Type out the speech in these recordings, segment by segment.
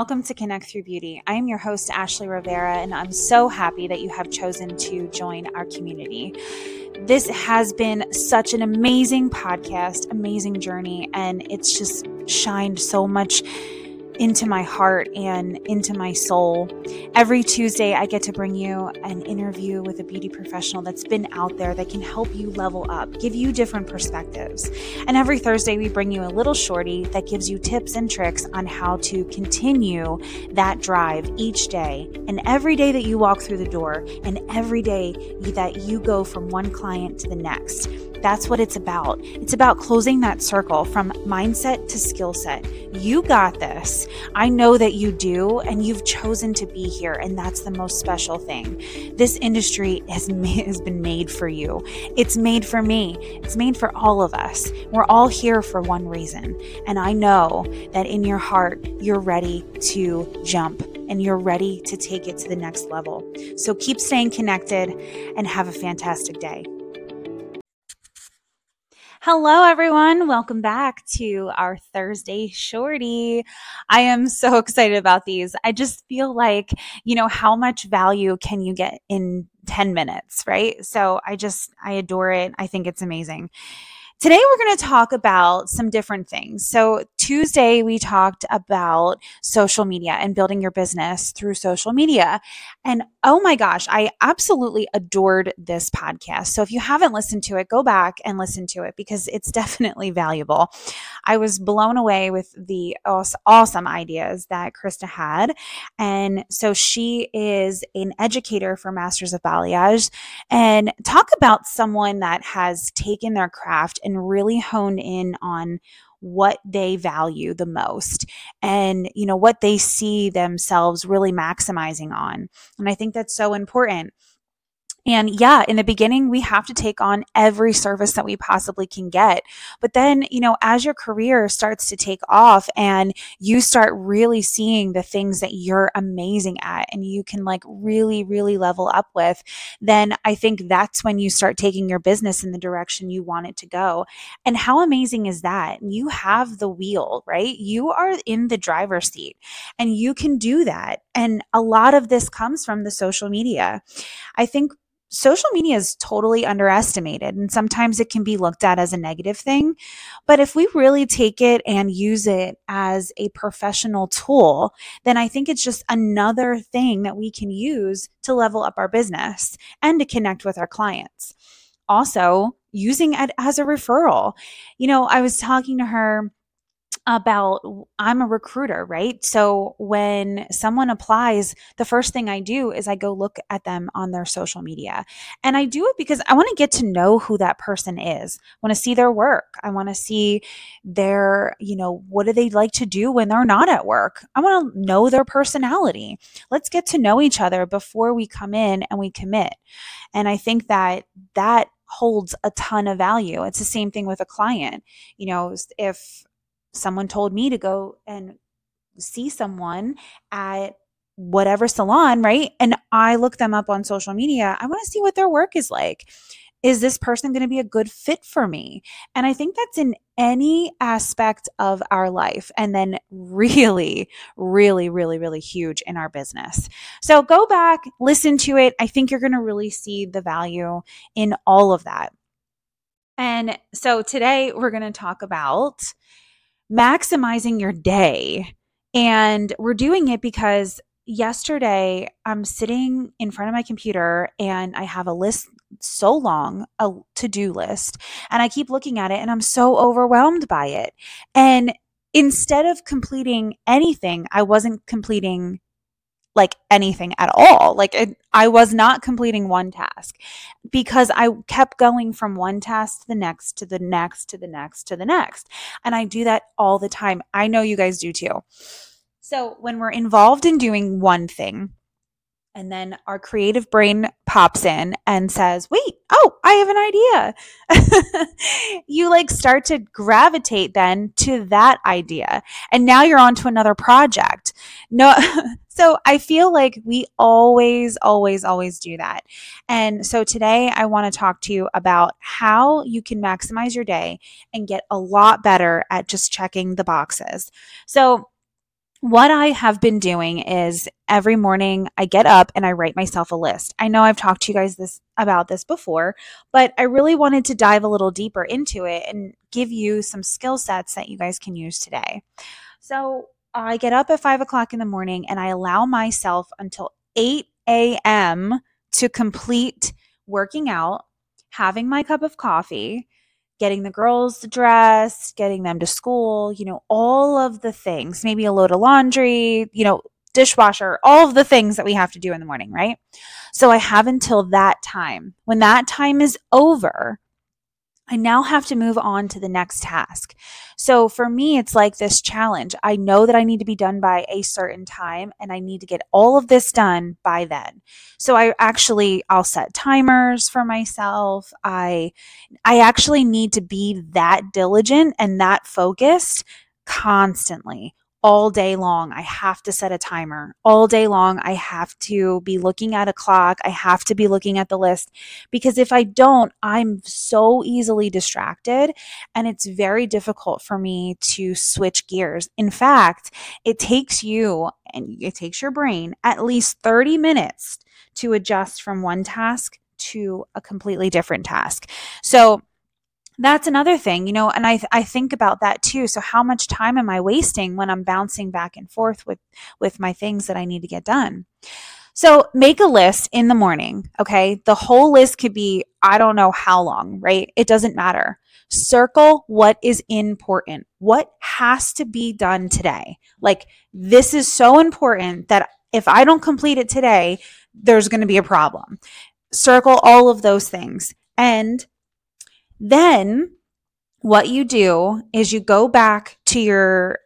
Welcome to Connect Through Beauty. I am your host, Ashley Rivera, and I'm so happy that you have chosen to join our community. This has been such an amazing podcast, amazing journey, and it's just shined so much into my heart and into my soul. Every Tuesday, I get to bring you an interview with a beauty professional that's been out there that can help you level up, give you different perspectives. And every Thursday, we bring you a little shorty that gives you tips and tricks on how to continue that drive each day. And every day that you walk through the door, and every day that you go from one client to the next. That's what it's about. It's about closing that circle from mindset to skill set. You got this. I know that you do, and you've chosen to be here, and that's the most special thing. This industry has, has been made for you. It's made for me. It's made for all of us. We're all here for one reason. And I know that in your heart, you're ready to jump and you're ready to take it to the next level. So keep staying connected and have a fantastic day. Hello, everyone. Welcome back to our Thursday shorty. I am so excited about these. I just feel like, you know, how much value can you get in 10 minutes, right? So I just, I adore it. I think it's amazing. Today, we're going to talk about some different things. So, Tuesday, we talked about social media and building your business through social media. And oh my gosh, I absolutely adored this podcast. So, if you haven't listened to it, go back and listen to it because it's definitely valuable. I was blown away with the awesome ideas that Krista had. And so, she is an educator for Masters of Balayage. And talk about someone that has taken their craft and really hone in on what they value the most and you know what they see themselves really maximizing on. And i think that's so important and yeah, in the beginning, we have to take on every service that we possibly can get. But then, you know, as your career starts to take off and you start really seeing the things that you're amazing at and you can like really, really level up with, then I think that's when you start taking your business in the direction you want it to go. And how amazing is that? You have the wheel, right? You are in the driver's seat and you can do that. And a lot of this comes from the social media. I think social media is totally underestimated and sometimes it can be looked at as a negative thing. But if we really take it and use it as a professional tool, then I think it's just another thing that we can use to level up our business and to connect with our clients. Also, using it as a referral. You know, I was talking to her about I'm a recruiter, right? So when someone applies, the first thing I do is I go look at them on their social media. And I do it because I want to get to know who that person is. I want to see their work. I want to see their, you know, what do they like to do when they're not at work? I want to know their personality. Let's get to know each other before we come in and we commit. And I think that that holds a ton of value. It's the same thing with a client. You know, if someone told me to go and see someone at whatever salon, right? And I look them up on social media. I want to see what their work is like. Is this person going to be a good fit for me? And I think that's in any aspect of our life. And then really, really, really, really huge in our business. So go back, listen to it. I think you're going to really see the value in all of that. And so today we're going to talk about maximizing your day. And we're doing it because yesterday I'm sitting in front of my computer and I have a list so long, a to do list, and I keep looking at it and I'm so overwhelmed by it. And instead of completing anything, I wasn't completing like anything at all. Like it, I was not completing one task because I kept going from one task to the next, to the next, to the next, to the next. And I do that all the time. I know you guys do too. So when we're involved in doing one thing, and then our creative brain pops in and says, Wait, oh, I have an idea. you like start to gravitate then to that idea. And now you're on to another project. No, so I feel like we always, always, always do that. And so today I want to talk to you about how you can maximize your day and get a lot better at just checking the boxes. So what I have been doing is every morning I get up and I write myself a list. I know I've talked to you guys this about this before, but I really wanted to dive a little deeper into it and give you some skill sets that you guys can use today. So I get up at five o'clock in the morning and I allow myself until 8 a.m. to complete working out, having my cup of coffee, getting the girls dressed, getting them to school, you know, all of the things, maybe a load of laundry, you know, dishwasher, all of the things that we have to do in the morning, right? So I have until that time. When that time is over, I now have to move on to the next task. So for me, it's like this challenge. I know that I need to be done by a certain time and I need to get all of this done by then. So I actually I'll set timers for myself. I I actually need to be that diligent and that focused constantly all day long. I have to set a timer. All day long, I have to be looking at a clock. I have to be looking at the list because if I don't, I'm so easily distracted and it's very difficult for me to switch gears. In fact, it takes you and it takes your brain at least 30 minutes to adjust from one task to a completely different task. So, that's another thing, you know, and I I think about that too. So how much time am I wasting when I'm bouncing back and forth with with my things that I need to get done? So make a list in the morning, okay? The whole list could be I don't know how long, right? It doesn't matter. Circle what is important. What has to be done today? Like this is so important that if I don't complete it today, there's going to be a problem. Circle all of those things. And then what you do is you go back to your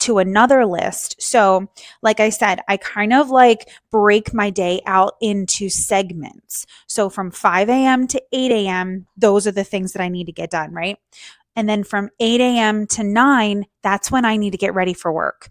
to another list. So, like I said, I kind of like break my day out into segments. So, from 5 a.m. to 8 a.m., those are the things that I need to get done, right? And then from 8 a.m. to 9, that's when I need to get ready for work.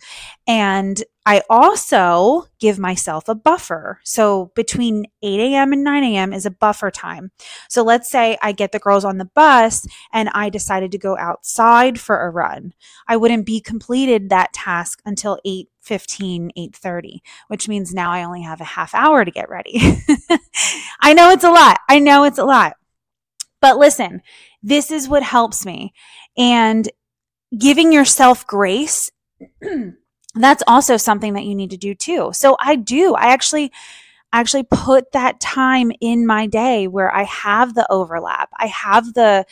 And I also give myself a buffer. So between 8 a.m. and 9 a.m. is a buffer time. So let's say I get the girls on the bus and I decided to go outside for a run. I wouldn't be completed that task until 8 15 8.30 which means now i only have a half hour to get ready i know it's a lot i know it's a lot but listen this is what helps me. And giving yourself grace, that's also something that you need to do too. So I do. I actually actually put that time in my day where I have the overlap. I have the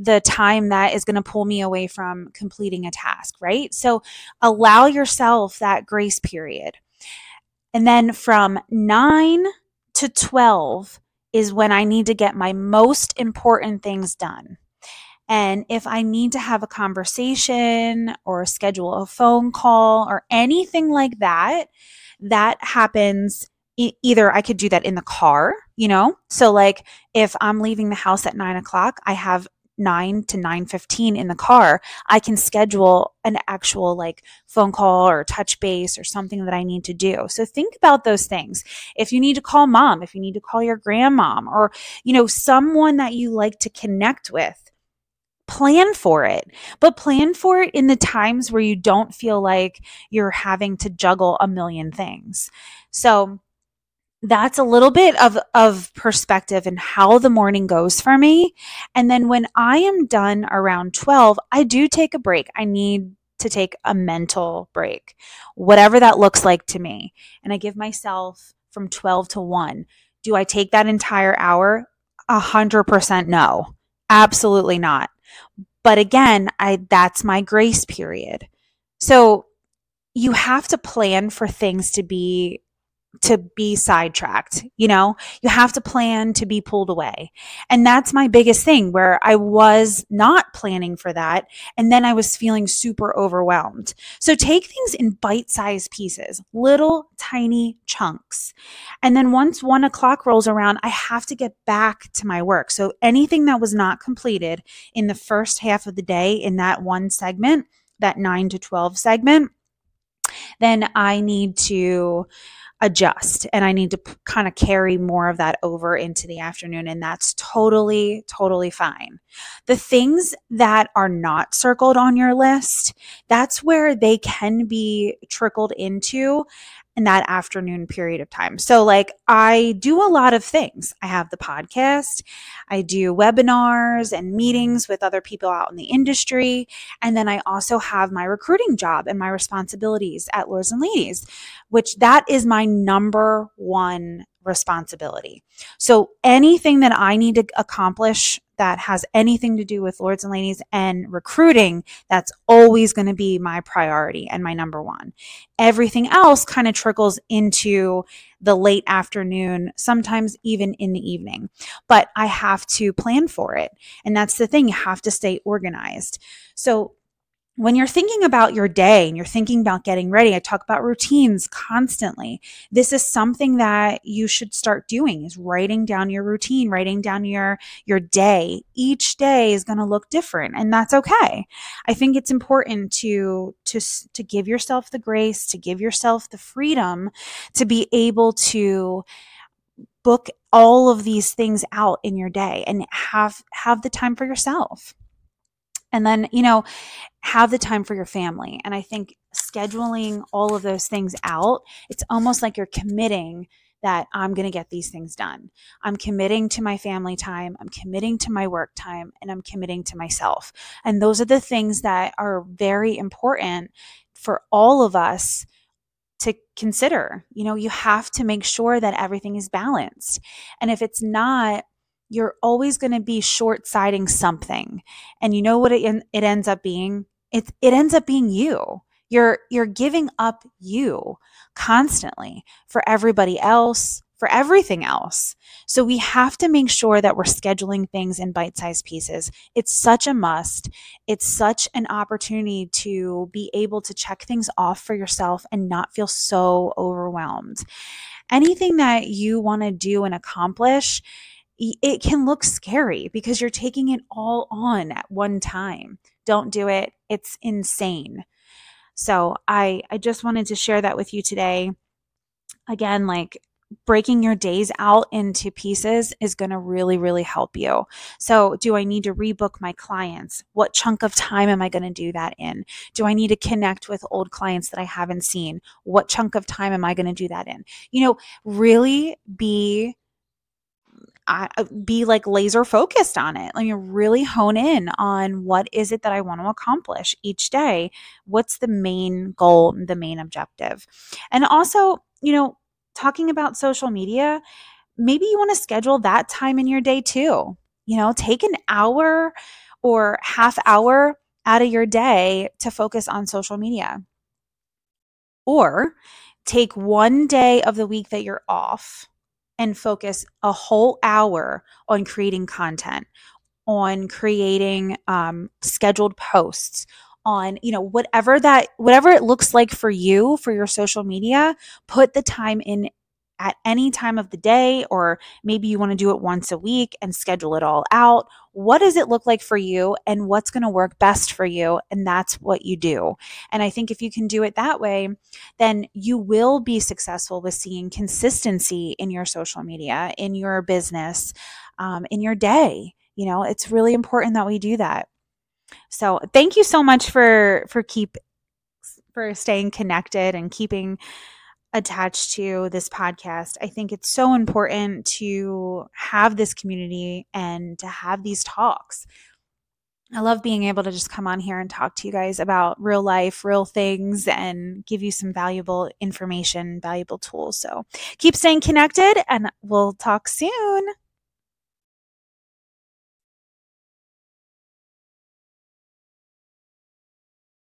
the time that is going to pull me away from completing a task, right? So allow yourself that grace period. And then from 9 to 12, is when I need to get my most important things done. And if I need to have a conversation or schedule a phone call or anything like that, that happens either I could do that in the car, you know? So like if I'm leaving the house at nine o'clock, I have 9 to 9:15 in the car, I can schedule an actual like phone call or touch base or something that I need to do. So think about those things. If you need to call mom, if you need to call your grandmom or you know someone that you like to connect with, plan for it, but plan for it in the times where you don't feel like you're having to juggle a million things. So that's a little bit of of perspective and how the morning goes for me. And then when i am done around 12 i do take a break. I need to take a mental break whatever that looks like to me. And i give myself from 12 to 1 do i take that entire hour? 100% no. Absolutely not. But again i that's my grace period. So you have to plan for things to be to be sidetracked. You know, you have to plan to be pulled away. And that's my biggest thing where I was not planning for that. And then I was feeling super overwhelmed. So take things in bite sized pieces, little tiny chunks. And then once one o'clock rolls around, I have to get back to my work. So anything that was not completed in the first half of the day in that one segment, that nine to 12 segment, then I need to adjust and I need to p- kind of carry more of that over into the afternoon. And that's totally, totally fine. The things that are not circled on your list, that's where they can be trickled into in that afternoon period of time. So, like, I do a lot of things. I have the podcast, I do webinars and meetings with other people out in the industry. And then I also have my recruiting job and my responsibilities at Lords and Ladies, which that is my number one responsibility. So, anything that I need to accomplish that has anything to do with lords and ladies and recruiting, that's always going to be my priority and my number one. Everything else kind of trickles into the late afternoon, sometimes even in the evening. But I have to plan for it. And that's the thing, you have to stay organized. So when you're thinking about your day and you're thinking about getting ready, I talk about routines constantly. This is something that you should start doing is writing down your routine, writing down your your day. Each day is going to look different and that's okay. I think it's important to to to give yourself the grace, to give yourself the freedom to be able to book all of these things out in your day and have have the time for yourself. And then, you know, have the time for your family. And I think scheduling all of those things out, it's almost like you're committing that I'm going to get these things done. I'm committing to my family time, I'm committing to my work time, and I'm committing to myself. And those are the things that are very important for all of us to consider. You know, you have to make sure that everything is balanced. And if it's not, you're always going to be short-sighting something. And you know what it, it ends up being? It, it ends up being you. You're, you're giving up you constantly for everybody else, for everything else. So we have to make sure that we're scheduling things in bite sized pieces. It's such a must. It's such an opportunity to be able to check things off for yourself and not feel so overwhelmed. Anything that you want to do and accomplish, it can look scary because you're taking it all on at one time. Don't do it. It's insane. So I I just wanted to share that with you today. Again, like breaking your days out into pieces is going to really really help you. So, do I need to rebook my clients? What chunk of time am I going to do that in? Do I need to connect with old clients that I haven't seen? What chunk of time am I going to do that in? You know, really be I, uh, be like laser focused on it. Let me really hone in on what is it that I want to accomplish each day. What's the main goal, the main objective? And also, you know, talking about social media, maybe you want to schedule that time in your day too. You know, take an hour or half hour out of your day to focus on social media. Or take one day of the week that you're off and focus a whole hour on creating content, on creating um, scheduled posts, on you know whatever that whatever it looks like for you for your social media put the time in at any time of the day, or maybe you want to do it once a week and schedule it all out. What does it look like for you, and what's going to work best for you? And that's what you do. And I think if you can do it that way, then you will be successful with seeing consistency in your social media, in your business, um, in your day. You know, it's really important that we do that. So, thank you so much for for keep for staying connected and keeping attached to this podcast. I think it's so important to have this community and to have these talks. I love being able to just come on here and talk to you guys about real life, real things, and give you some valuable information, valuable tools. So keep staying connected, and we'll talk soon.